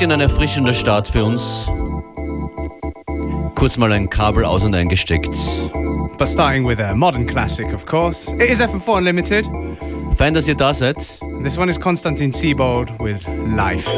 Ein bisschen ein erfrischender Start für uns. Kurz mal ein Kabel aus und eingesteckt. But starting with a modern classic, of course. It is FM4 Unlimited. Fein, dass ihr da seid. This one is Konstantin Siebold with Life.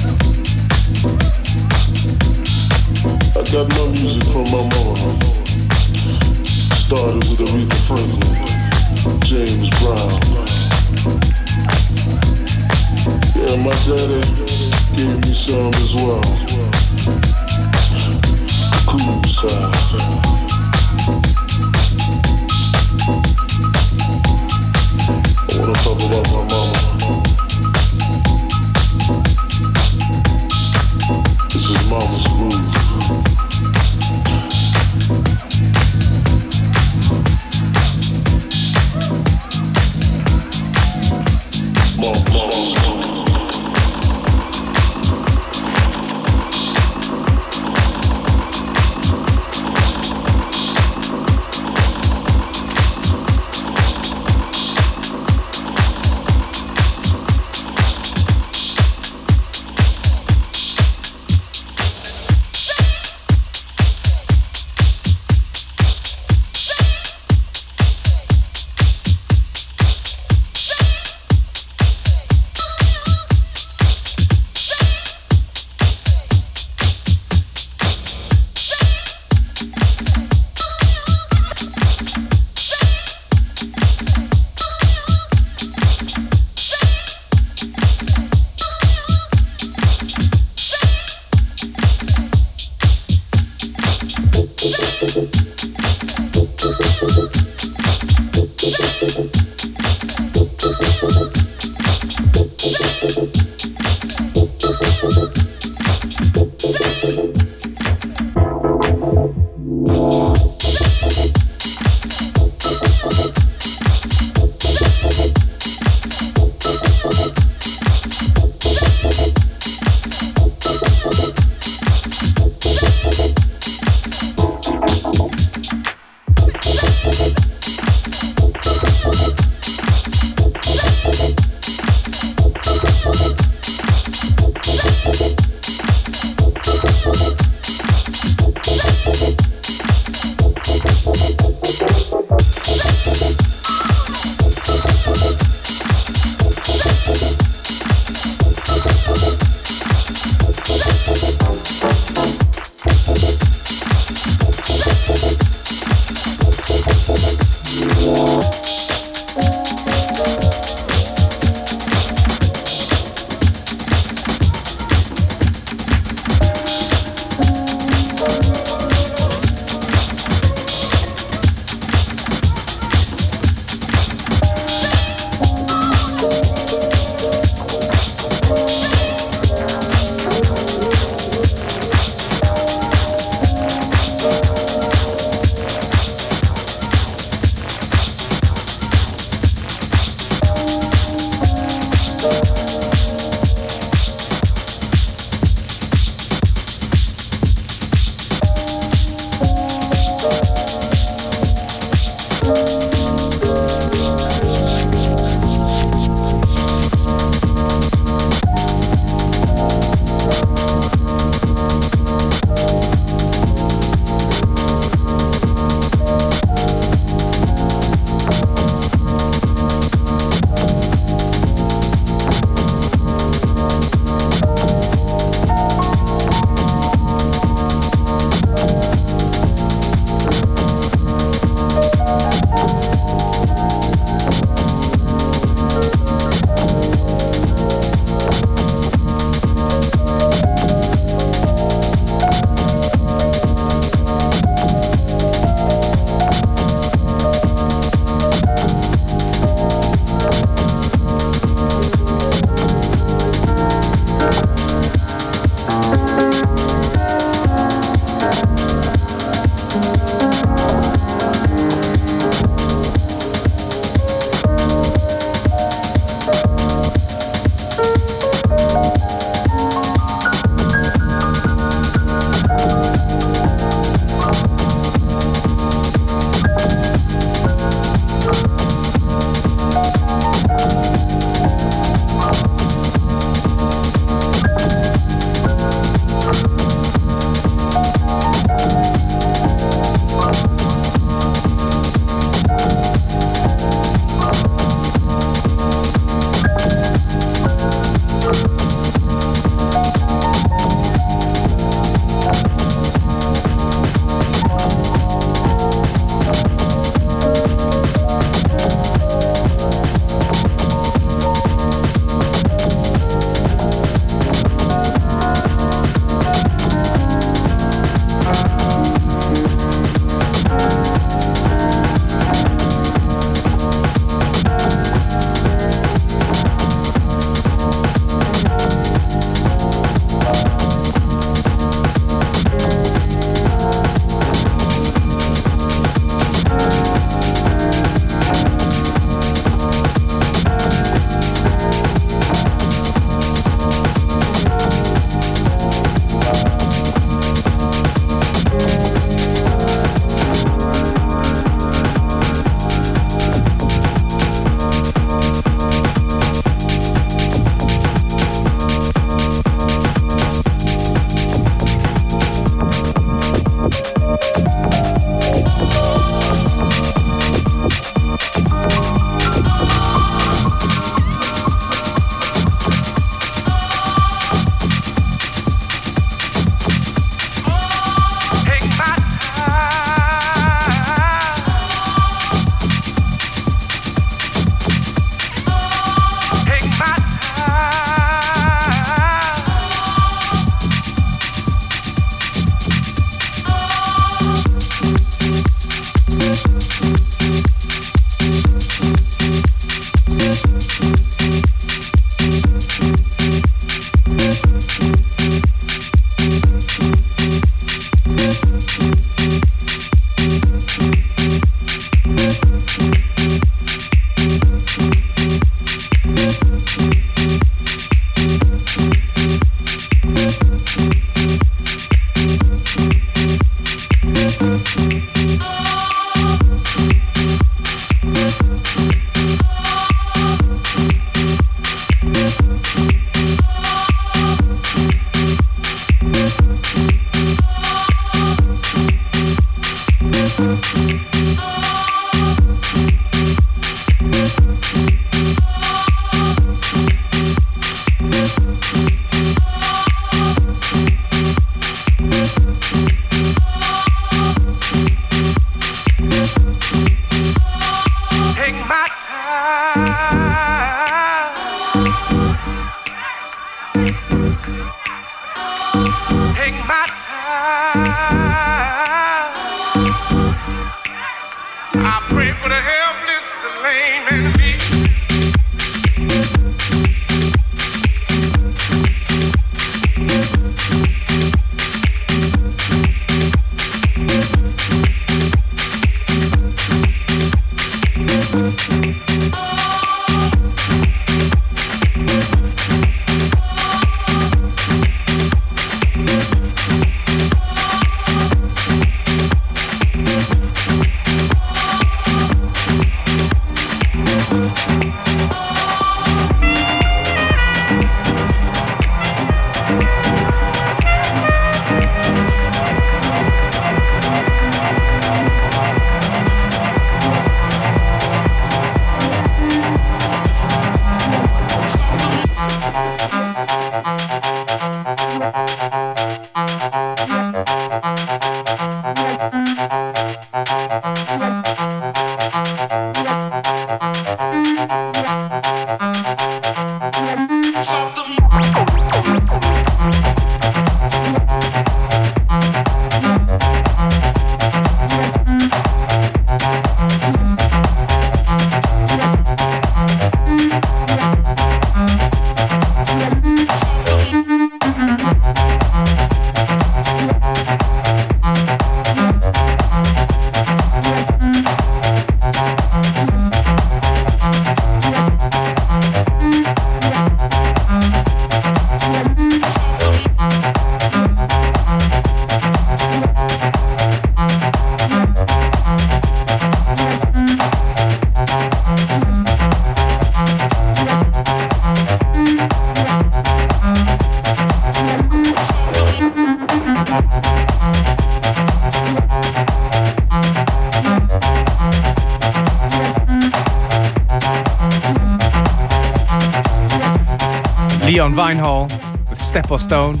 Vinehall with Step or Stone,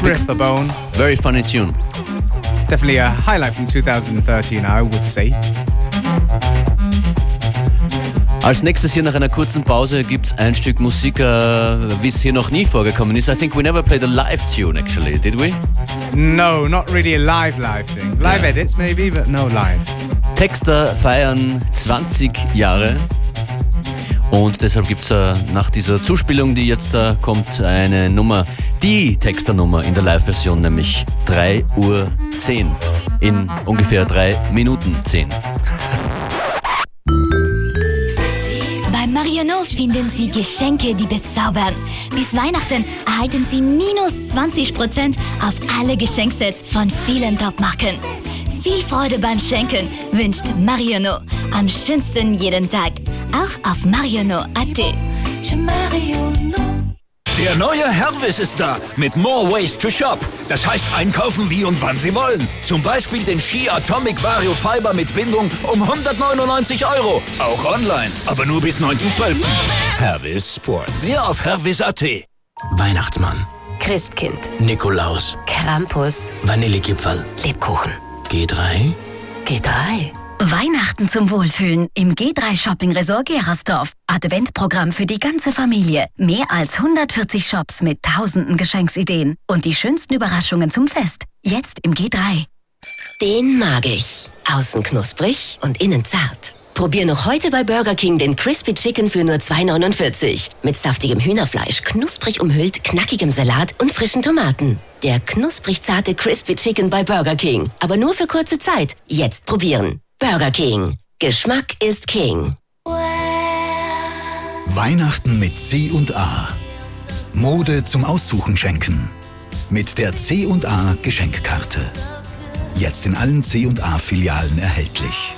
Breath the Bone. Very funny tune. Definitely a highlight from 2013, I would say. Als nächstes hier nach einer kurzen Pause gibt's ein Stück Musik, äh, wie es hier noch nie vorgekommen ist. I think we never played a live tune actually, did we? No, not really a live, live thing. Live Yeah. edits maybe, but no live. Texter feiern 20 Jahre und deshalb gibt's äh, nach dieser Zuspielung, die jetzt äh, kommt, eine Nummer, die Texternummer in der Live-Version, nämlich 3 Uhr 10 in ungefähr 3 Minuten 10. Bei Marionot finden Sie Geschenke, die bezaubern. Bis Weihnachten erhalten Sie minus 20% auf alle Geschenksets von vielen Top-Marken. Viel Freude beim Schenken wünscht Marionot. Am schönsten jeden Tag. Auch auf marionot.at. Der neue Hervis ist da mit More Ways to Shop. Das heißt einkaufen wie und wann Sie wollen. Zum Beispiel den Ski Atomic Vario Fiber mit Bindung um 199 Euro. Auch online, aber nur bis 9.12. Hervis Sports. Mehr auf hervis.at. Weihnachtsmann, Christkind, Nikolaus, Krampus, Vanillekipferl, Lebkuchen. G3, G3. Weihnachten zum Wohlfühlen im G3 Shopping Resort Gerersdorf. Adventprogramm für die ganze Familie. Mehr als 140 Shops mit tausenden Geschenksideen und die schönsten Überraschungen zum Fest. Jetzt im G3. Den mag ich. Außen knusprig und innen zart. Probier noch heute bei Burger King den Crispy Chicken für nur 2,49. Mit saftigem Hühnerfleisch, knusprig umhüllt, knackigem Salat und frischen Tomaten. Der knusprig zarte Crispy Chicken bei Burger King. Aber nur für kurze Zeit. Jetzt probieren. Burger King. Geschmack ist King. Weihnachten mit C und A. Mode zum Aussuchen schenken. Mit der C und A Geschenkkarte. Jetzt in allen C und A Filialen erhältlich.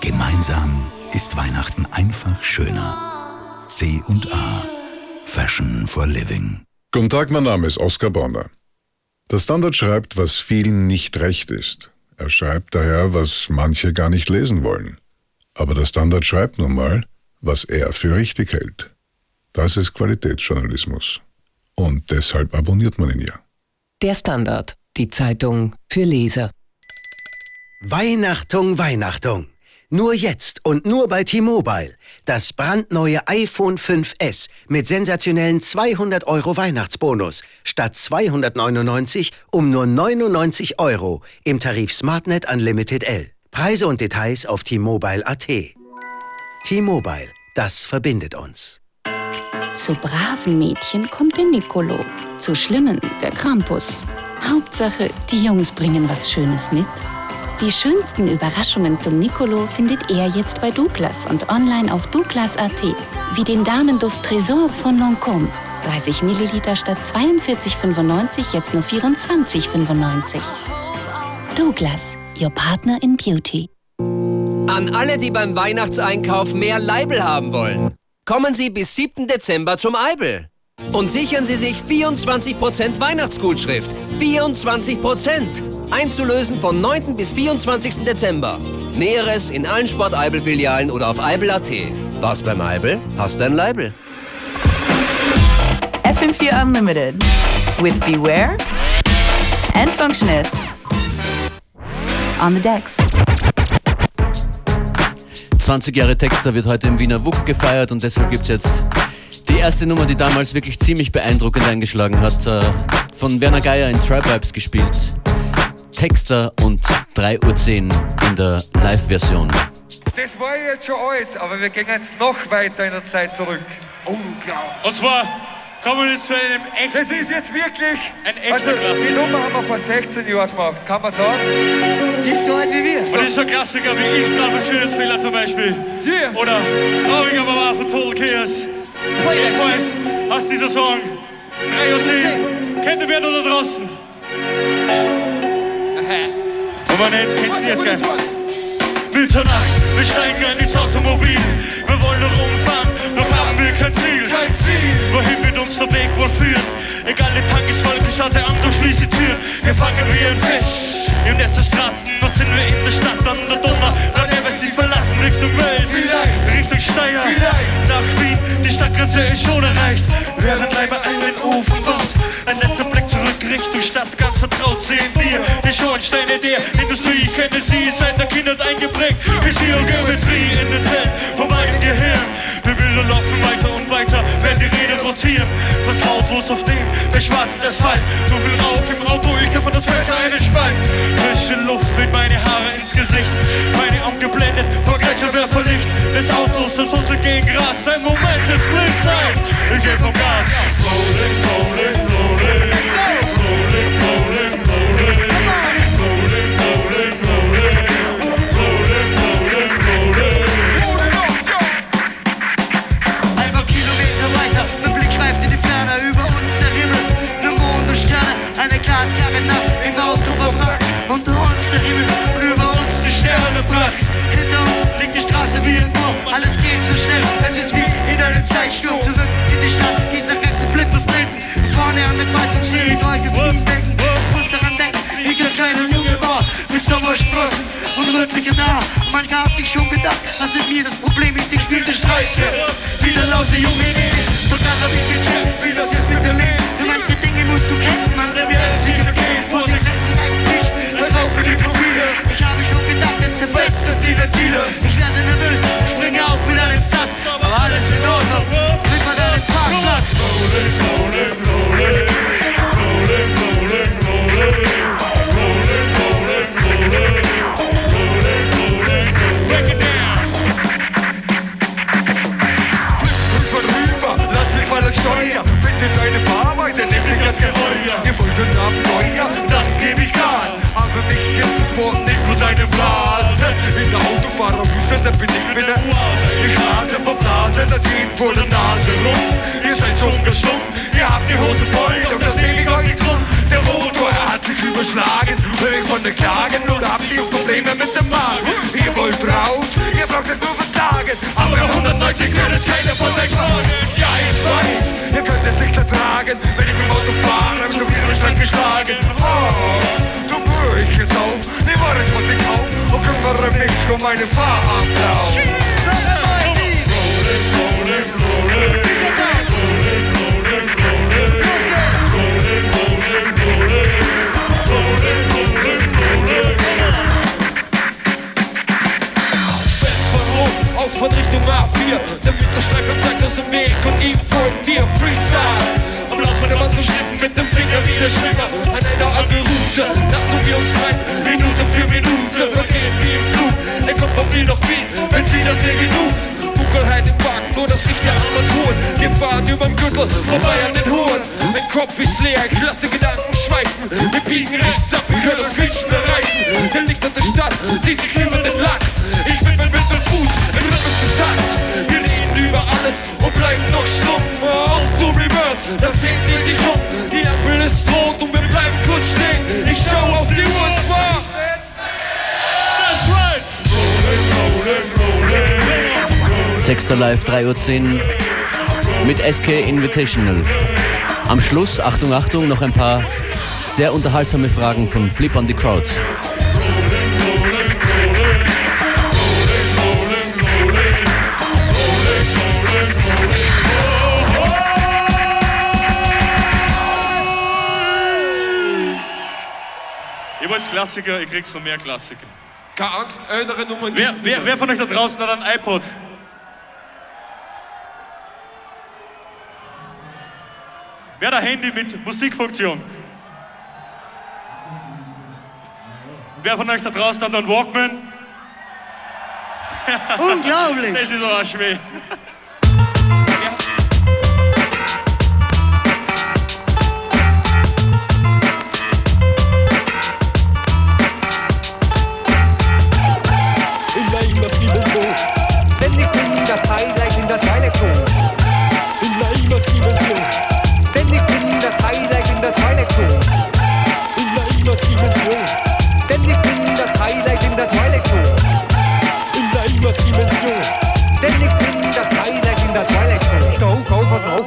Gemeinsam ist Weihnachten einfach schöner. C und A. Fashion for Living. Guten Tag, mein Name ist Oskar Bonner. Der Standard schreibt, was vielen nicht recht ist. Er schreibt daher, was manche gar nicht lesen wollen. Aber der Standard schreibt nun mal, was er für richtig hält. Das ist Qualitätsjournalismus. Und deshalb abonniert man ihn ja. Der Standard, die Zeitung für Leser. Weihnachtung, Weihnachtung. Nur jetzt und nur bei T-Mobile. Das brandneue iPhone 5S mit sensationellen 200 Euro Weihnachtsbonus statt 299 um nur 99 Euro im Tarif SmartNet Unlimited L. Preise und Details auf T-Mobile.at. T-Mobile, das verbindet uns. Zu braven Mädchen kommt der Nicolo, zu schlimmen der Krampus. Hauptsache, die Jungs bringen was Schönes mit. Die schönsten Überraschungen zum Nicolo findet er jetzt bei Douglas und online auf douglas.at. Wie den Damenduft Tresor von Lancôme. 30 Milliliter statt 42,95, jetzt nur 24,95. Douglas, your partner in beauty. An alle, die beim Weihnachtseinkauf mehr Leibel haben wollen. Kommen Sie bis 7. Dezember zum Eibel. Und sichern Sie sich 24% Weihnachtsgutschrift. 24%! Einzulösen von 9. bis 24. Dezember. Näheres in allen Sport-Eibel-Filialen oder auf eibel.at. Was beim Eibel? Hast ein Leibel. FM4 Unlimited with Beware and Functionist on the decks. 20 Jahre Texter wird heute im Wiener WUK gefeiert und deshalb gibt es jetzt die erste Nummer, die damals wirklich ziemlich beeindruckend eingeschlagen hat, äh, von Werner Geier in Tribe Vibes gespielt. Texter und 3.10 Uhr in der Live-Version. Das war jetzt schon alt, aber wir gehen jetzt noch weiter in der Zeit zurück. Unglaublich. Und zwar kommen wir jetzt zu einem echten. Das ist jetzt wirklich. Ein echter also, Die Klassiker. Nummer haben wir vor 16 Jahren gemacht, kann man sagen? Die ist so alt wie wir. Und das ist so ein Klassiker wie Ich brauche Schönheitsfehler zum Beispiel. Oder Trauriger Mama von Total Chaos. Jedenfalls aus dieser Song 3 und 10. Kennt ihr wer da draußen? Aber nicht, kennst du jetzt gleich. Mitternacht, wir steigen ein ins Automobil. Wir wollen noch rumfahren, doch haben wir kein Ziel. Kein Ziel. Wohin wird uns der Weg wohl führen? Egal, der Tank ist voll, geschaut, der andere schließt die Tür. Wir fangen wie ein Fest. Im Netz der Straßen, was sind wir in der Stadt an der Donau? Dann werden wir sie verlassen Richtung Wels, Richtung Steyr, nach Wien. Die Stadtgrenze ist schon erreicht. Die Schornsteine der Industrie. Ich kenne sie seit der Kindheit eingeprägt. Ist ihre Geometrie in den Zellen von meinem Gehirn. Wir Bilder laufen weiter und weiter, werden die Räder rotieren. Fast lautlos auf dem, der schwarzen Asphalt. So viel Rauch im Auto, ich kann von das Fenster einen Spalt. Frische Luft weht meine Haare ins Gesicht. Meine Augen geblendet vom Gleitschaltwerferlicht des Autos, das untergehen Gras. Ein Moment Sommersprossen und rötlichem Haar. Manchmal hat sich schon gedacht, was mit mir das Problem ist, ich spielte Streiche, wieder lause junge Ideen, doch dann hab ich gecheckt, wie das ist mit der Leben. Für manche Dinge musst du kämpfen, andere werden sie gehen, vor den Grenzen nicht, es rauchen die Profile. Ich habe schon gedacht, jetzt zerfetzt es die Ventile. Ich werde nervös, springe auf mit einem Satz, aber alles in Ordnung, krieg mal deinen Parkplatz. Rolling, rolling, rolling. Das Geheuer. Ihr wolltet Abenteuer, dann geb ich Gas. Aber für mich ist das Wort nicht nur seine Phrase. In der Autofahrerwüste, da bin ich wieder. Ich rase vom Nase, das geht vor der Nase rum. Ihr seid schon gestummt, ihr habt die Hose voll, und das nehme ich euch krumm. Der Motor, hat sich überschlagen. Hör ich von den Klagen oder habt ihr Probleme mit dem Magen? Ihr wollt raus, ihr braucht es nur versagen. Aber 190 wird es keiner von euch wagen. Ja, ich weiß, ihr könnt es nicht ertragen. Wenn ich im Auto fahre, hab ich nur wieder Stand geschlagen. Oh, du höre ich jetzt auf, nimm alles von dich auf und kümmere mich um meine Fahrablauf. Rolling, rolling, rolling. Ausfahrt Richtung A4. Der Mittelstreifen zeigt uns den Weg und ihm folgen wir Freestyle. Am Laufen der Mann zu schlitten mit dem Finger wie der Schwinger an einer anderen Route. Lassen wir uns rein, Minute für Minute, vergehen wie im Flug. Der Kopf von mir noch Beat, Benzin hat mir genug. Dunkelheit im Wagen, nur das Licht der Armaturen. Wir fahren überm Gürtel, vorbei an den Hohen. Mein Kopf ist leer, lasse Gedanken schweifen. Wir biegen rechts ab, ich höre das Quietschen der Reifen. Der Licht an der Stadt, zieht die Klimmen den Lack. Ich bin mit dem Takts. Wir reden über alles und bleiben noch stumm. Auto Reverse, das sehen sie sich um. Die Ampel ist rot und wir bleiben kurz stehen. Ich schau auf die Uhr, es war. That's right! Rolling, rolling, rolling. Texter Live 3.10 Uhr mit SK Invitational. Am Schluss, Achtung, Achtung, noch ein paar sehr unterhaltsame Fragen von Flip on the Crowd. Klassiker, ich krieg's noch mehr Klassiker. Keine Angst, ältere Nummern Wer, wer, nicht wer von euch da draußen hat ein iPod? Wer hat ein Handy mit Musikfunktion? Wer von euch da draußen hat einen Walkman? Unglaublich! Das ist aber schwer.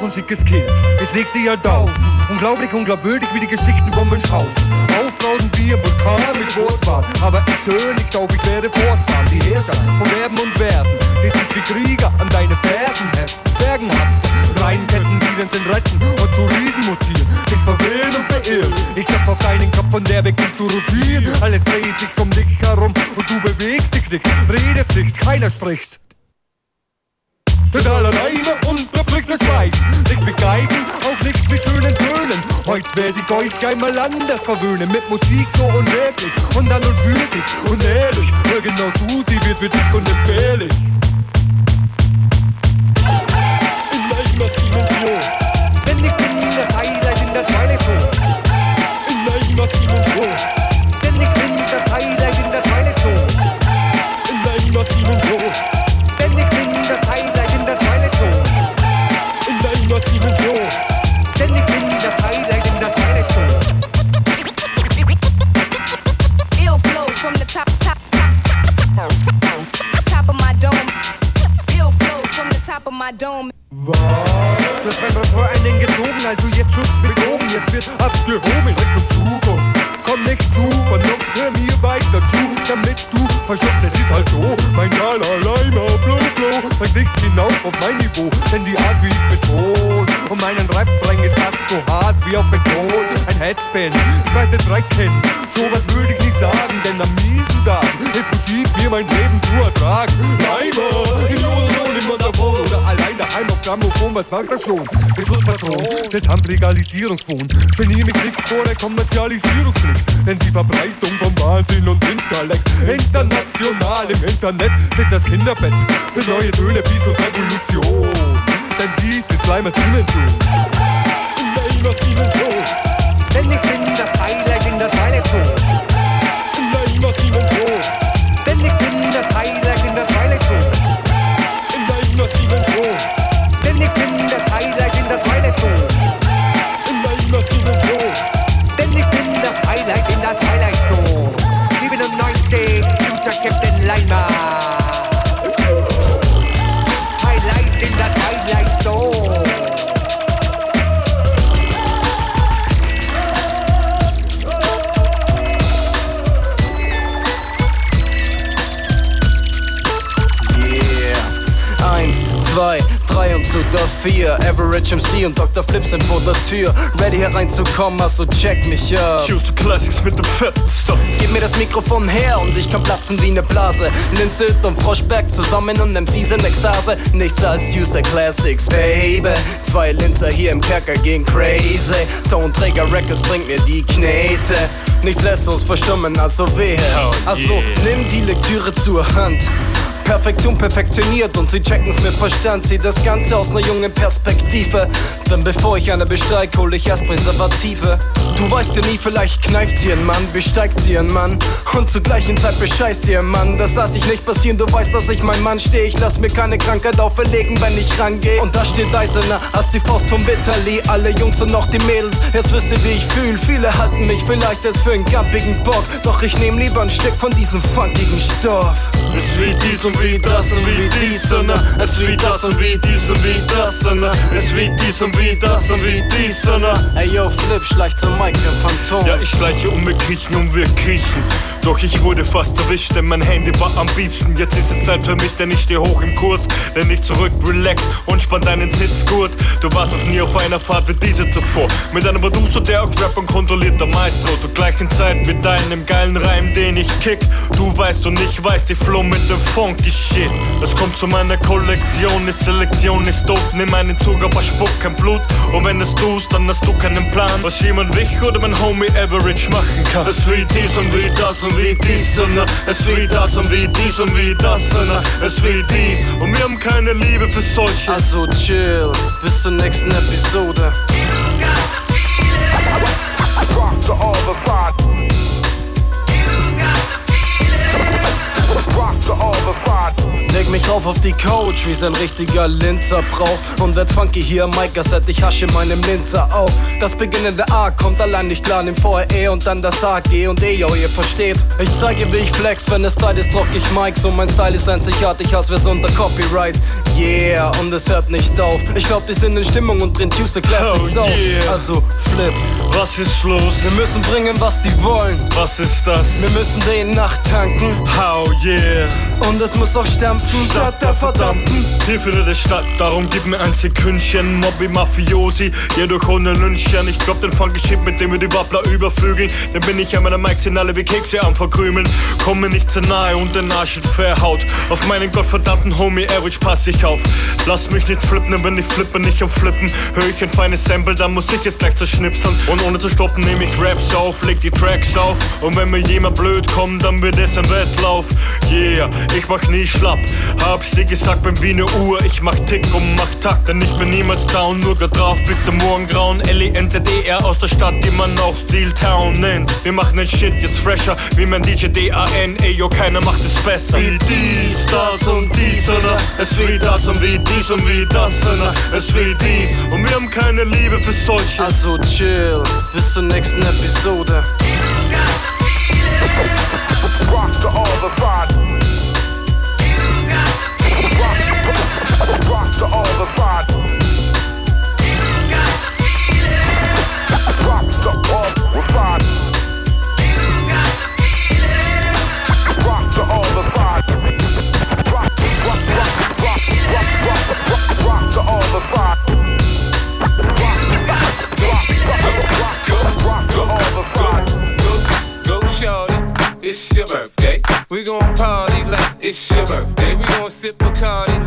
Und schicke Skills. Ins nächste Jahr taufen. Unglaublich, unglaubwürdig wie die Geschichten vom Münchhausen. Aufbrauen wie ein Vulkan mit Wortwahl. Aber ich König tauf, ich werde fortfahren. Die Herrscher von Verben und Versen, die sich wie Krieger an deine Fersen heften. Zwergenhaft. Reinketten, die den Sinn retten und zu Riesen mutieren. Dich verwirren und beirren. Ich klopf auf deinen Kopf und der beginnt zu rotieren. Alles dreht sich um dich herum und du bewegst dich nicht. Redet's nicht, keiner spricht. Total alleine und verpflichtes Schweigen. Nicht mit Geigen, auch nicht mit schönen Tönen. Heute werd ich euch einmal anders verwöhnen. Mit Musik so unwirklich und an und für sich und ehrlich. Hör genau zu, sie wird für dich und entbehrlich. In der immersiven Den Dreck kennen, sowas würde ich nicht sagen, denn am miesen Tagen ist Musik mir mein Leben zu ertragen. Leimer, in London, im Montafon oder allein daheim auf Grammophon, was mag das schon? Beschutzpatron des Handlegalisierungsfonds. Genier mich nicht vor der Kommerzialisierungspflicht, denn die Verbreitung von Wahnsinn und Intellekt international im Internet sind das Kinderbett für neue Töne, Peace und Revolution. Denn dies ist Bleimers Innenton. In der immersiven Show. Denn ich bin das Highlight in der Twilight Show. In der immersiven Show. Denn ich bin das Highlight in der Twilight Show. In der immersiven Show. Denn ich bin das Highlight in der Twilight Show. In der immersiven Show. Denn ich bin das Highlight in der Twilight 4. Average MC und Dr. Flip sind vor der Tür. Ready hereinzukommen, also check mich ja Choose to Classics mit dem fetten Stuff. Gib mir das Mikrofon her und ich kann platzen wie ne Blase. Linzelt und Froschberg zusammen und MCs in Ekstase. Nichts als Use the Classics, Baby. Zwei Linzer hier im Kerker gehen crazy. Tonträger Records bringt mir die Knete. Nichts lässt uns verstummen, also wehe. Also nimm die Lektüre zur Hand. Perfektion perfektioniert und sie checken's mit Verstand. Sieh das Ganze aus einer jungen Perspektive. Denn bevor ich eine besteig, hol ich erst Präservative. Du weißt ja nie, vielleicht kneift sie ein Mann, besteigt sie ein Mann. Und zur gleichen Zeit bescheißt ein Mann. Das lass ich nicht passieren, du weißt, dass ich mein Mann stehe. Ich lass mir keine Krankheit auferlegen, wenn ich rangehe. Und da steht Eisener als die Faust vom Bitterli. Alle Jungs und noch die Mädels, jetzt wisst ihr, wie ich fühl. Viele halten mich vielleicht als für einen gampigen Bock. Doch ich nehm lieber ein Stück von diesem funkigen Stoff. Es wie dies und wie das und wie dies und. Es wie das und wie dies und wie das und. Es wie dies und wie das und wie dies und. Ey yo, Flip, schleicht zum Mike, der Phantom. Ja, ich schleiche um, wir kriechen und wir kriechen. Doch ich wurde fast erwischt, denn mein Handy war am liebsten. Jetzt ist es Zeit für mich, denn ich stehe hoch im Kurs. Denn ich zurück, relax und spann deinen Sitzgurt. Du warst noch nie auf einer Fahrt wie diese zuvor. Mit einem Producer, der auch Rap und kontrollierter Maestro. Zur gleichen Zeit mit deinem geilen Reim, den ich kick. Du weißt und ich weiß, die Flow mit dem funky Shit. Das kommt zu meiner Kollektion, die Selektion ist dope. Nimm einen Zug, aber spuck kein Blut. Und wenn es tust, dann hast du keinen Plan, was jemand wie ich oder mein Homie Average machen kann. Es wie dies und wie das und wie dies und na. Es wie das und wie dies und wie das und na. Es wie dies und wir haben keine Liebe für solche. Also chill, bis zur nächsten Episode. Rock to all the fun. Rock to all the fun. Leg mich rauf auf die Couch, wie's ein richtiger Linzer braucht. Und werd funky hier, Mike, seit ich hasche in meinem Linzer auf. Das beginnende A kommt allein nicht klar, nimm vorher E und dann das A, G und E, yo, ihr versteht. Ich zeige, wie ich flex, wenn es Zeit ist, rock ich Mikes. Und mein Style ist einzigartig, als wär's unter Copyright. Yeah, und es hört nicht auf. Ich glaub, die sind in Stimmung und drehen Tuesday Classics Oh, auf. yeah. Also, flip. Was ist los? Wir müssen bringen, was die wollen. Was ist das? Wir müssen den nachtanken. How yeah. Und es muss auch stampfen, statt der verdammten. Hier findet es statt, darum gib mir ein Sekündchen. Mobby Mafiosi, jedoch ohne Lynchchen. Ich glaub den funky Shit, mit dem wir die Wappler überflügeln. Dann bin ich an meiner Mic, sind alle wie Kekse am Verkrümeln. Komm mir nicht zu nahe und den Arsch wird verhaut. Auf meinen gottverdammten Homie Average pass ich auf. Lass mich nicht flippen, wenn ich flippe, nicht am Flippen. Hör ich ein feines Sample, dann muss ich es gleich zerschnipseln. Und ohne zu stoppen nehme ich Raps auf, leg die Tracks auf. Und wenn mir jemand blöd kommt, dann wird es ein Wettlauf. Yeah, ich mach nie schlapp. Hab's dir gesagt, bin wie ne Uhr. Ich mach Tick und mach Takt, denn ich bin niemals down. Nur grad drauf bis zum Morgengrauen. L-E-N-Z-E-R aus der Stadt, die man auch Steel Town nennt. Wir machen den Shit jetzt fresher, wie mein DJ D-A-N. Ey, yo, keiner macht es besser. Wie dies, das und dies, oder? Es wie das und wie dies und wie das, oder? Es wie dies. Und wir haben keine Liebe für solche. Also chill, bis zur nächsten Episode. Rock to all the fun. Rock, to all the fun. Rock to all the fun. Rock to all the. Rock, rock, to all the it's your birthday. We gon' party like it's your birthday. We gon' sip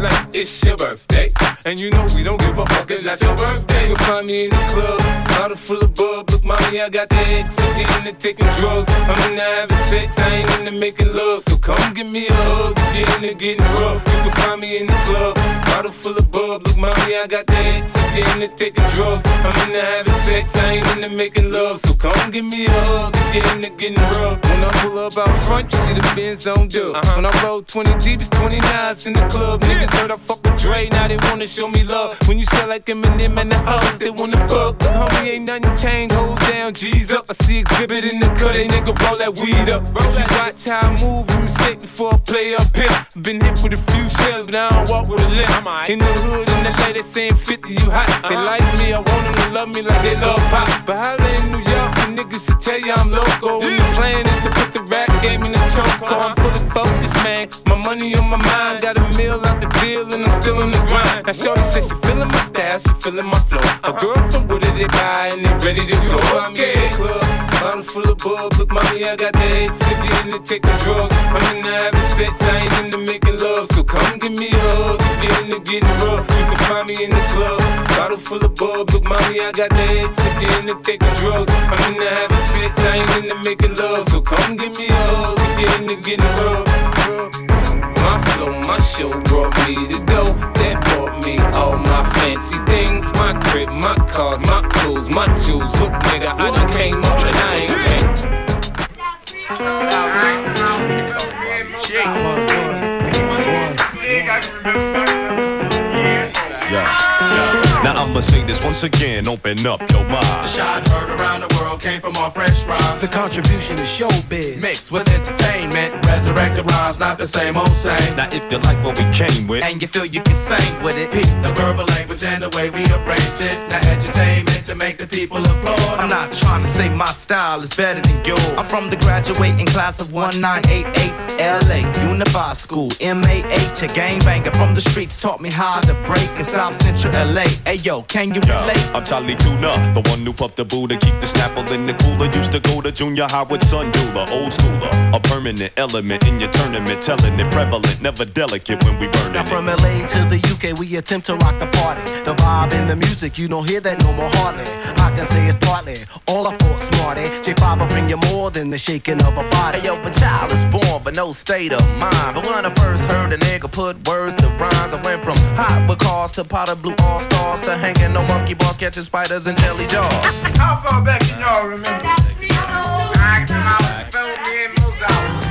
Bacardi it's your birthday. And you know we don't give a fuck, it's not your birthday. You'll find me in the club, bottle full of bub. Look, mommy, I got the X. I'm into taking drugs. I'm into having sex, I ain't into making love. So come give me a hug, get into getting rough. You can find me in the club, bottle full of bub. Look, mommy, I got the X. I'm into taking drugs. I'm into having sex, I ain't into making love. So come give me a hug, you get into getting rough. When I pull up out front, you see the Benz on dub. When I roll 20 deep, it's 29s in the club. Niggas heard I fuck with Dre, now they wanna show me love. When you sell like Eminem and the hoes, they wanna fuck. Homie, ain't nothing changed, hold down, G's up. I see exhibit in the cut, they nigga roll that weed up. If you watch how I move, you mistake before I play up here. Been hit with a few shells, but I don't walk with a limp. In the hood, in the lady saying 50, you hot. They like me, I want them to love me like they love pop. But holla in New York, niggas will tell you I'm loco. When the plan is to put the rap game in the choke. I'm fully focused, man. My money on my mind, got a meal out the deal, and I'm still in the grind. Now, Shorty says she feeling my style, she feeling my flow. A girl from Wooded, they buy, and they ready to go. I'm in the club, bottle full of bub. Look, mommy, I got the head sick, in into taking drugs. I'm into having sex, I ain't into making love. So come give me a hug, if you're into getting rough. You can find me in the club, bottle full of bub. Look, mommy, I got the head sick, into taking drugs. I'm into having sex, I ain't into making love. So come give me a hug, if you're into getting rough. My flow, my show brought me to go. That brought me all my fancy things. My crib, my cars, my clothes, my jewels. Look, nigga, I done I'ma say this once again, open up your mind. The shot heard around the world came from our fresh rhymes. The contribution is showbiz. Mixed with entertainment, resurrected rhymes, not the same old same. Now if you like what we came with, And you feel you can sing with it. Peep the verbal language and the way we arranged it. Now edutainment to to make the people applaud. I'm not trying to say my style is better than yours. I'm from the graduating class of 1988 LA Unified School, MAH, a gangbanger from the streets taught me how to break in South Central LA. Hey yo, can you relate? I'm Charlie Tuna, the one who puffed the Buddha, keep the snapple in the cooler. Used to go to junior high with Sun Dula, old schooler, a permanent element in your tournament, telling it prevalent, never delicate when we burn it. Now from LA to the UK, we attempt to rock the party. The vibe and the music, you don't hear that no more hardly. I can say it's partly all I thought smarty. J5 will bring you more than the shaking of a body. Hey, yo, a child is born, but no state of mind. But when I first heard a nigga put words to rhymes, I went from hot with cars to powder blue all stars to hanging on monkey bars, catching spiders and jelly jaws. How far back can y'all remember? I can always feel me in those hours.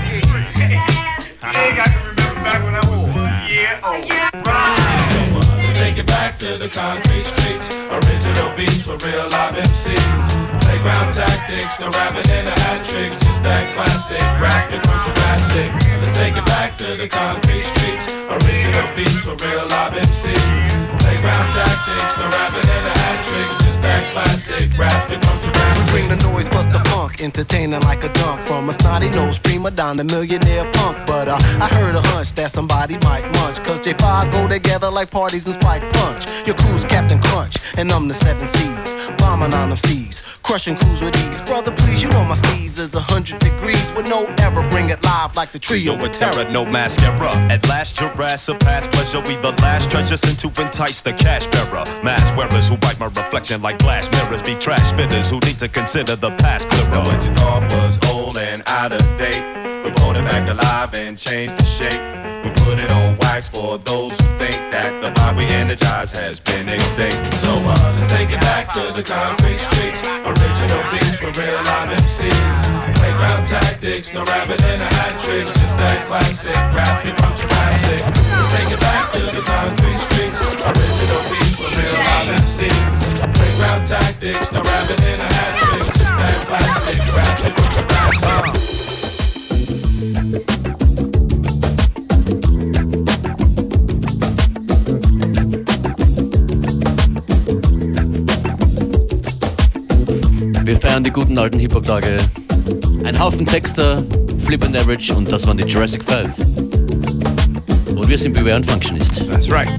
Yeah, I can remember back when I was yeah, oh, right. Let's take it back to the concrete streets. Original beats for real live MCs. Playground tactics, no rapping in the hat tricks. Just that classic rapping from Jurassic. Let's take it back to the concrete streets. Original beats for real live MCs. Playground tactics, no rapping in the hat tricks. Just that classic rapping from Jurassic. Bring the noise, bust the funk, entertaining like a dunk from a snotty nose prima donna millionaire punk. But uh, I heard a hunch that somebody might munch, cause J5 go together like parties and spike punch. Your crew's Captain Crunch, and I'm the seven C's, bombing on them seas, crushing crews with ease. Brother, please, you know my steez is a hundred degrees with no error. Bring it live like the trio Trio with with terror, terror. no mascara. At last, your ass surpassed pleasure. We the last treasure sent to entice the cash bearer. Mask wearers who bite my reflection like glass mirrors. Be trash spitters who need to consider the past clearer. Thought was old and out of date, we brought it back alive and changed the shape. We put it on wax for those who think that the vibe we energize has been extinct. So uh, let's take it back to the concrete streets. Original beats for real live MCs. Playground tactics, no rabbit in a hat tricks. Just that classic rapping from Jurassic. Let's take it back to the concrete streets. Original beats for real live MCs. Playground tactics, no rabbit in a hat tricks. Just that classic rapping from Jurassic. Wir feiern die guten alten Hip-Hop-Tage. Ein Haufen Texter, Flip and Average und das waren die Jurassic 5. Und wir sind Beware und Functionist. That's right.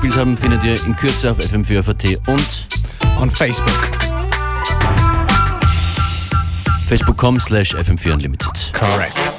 Gespielt haben, findet ihr in Kürze auf FM4FAT und on Facebook. Facebook.com slash FM4 Unlimited. Correct.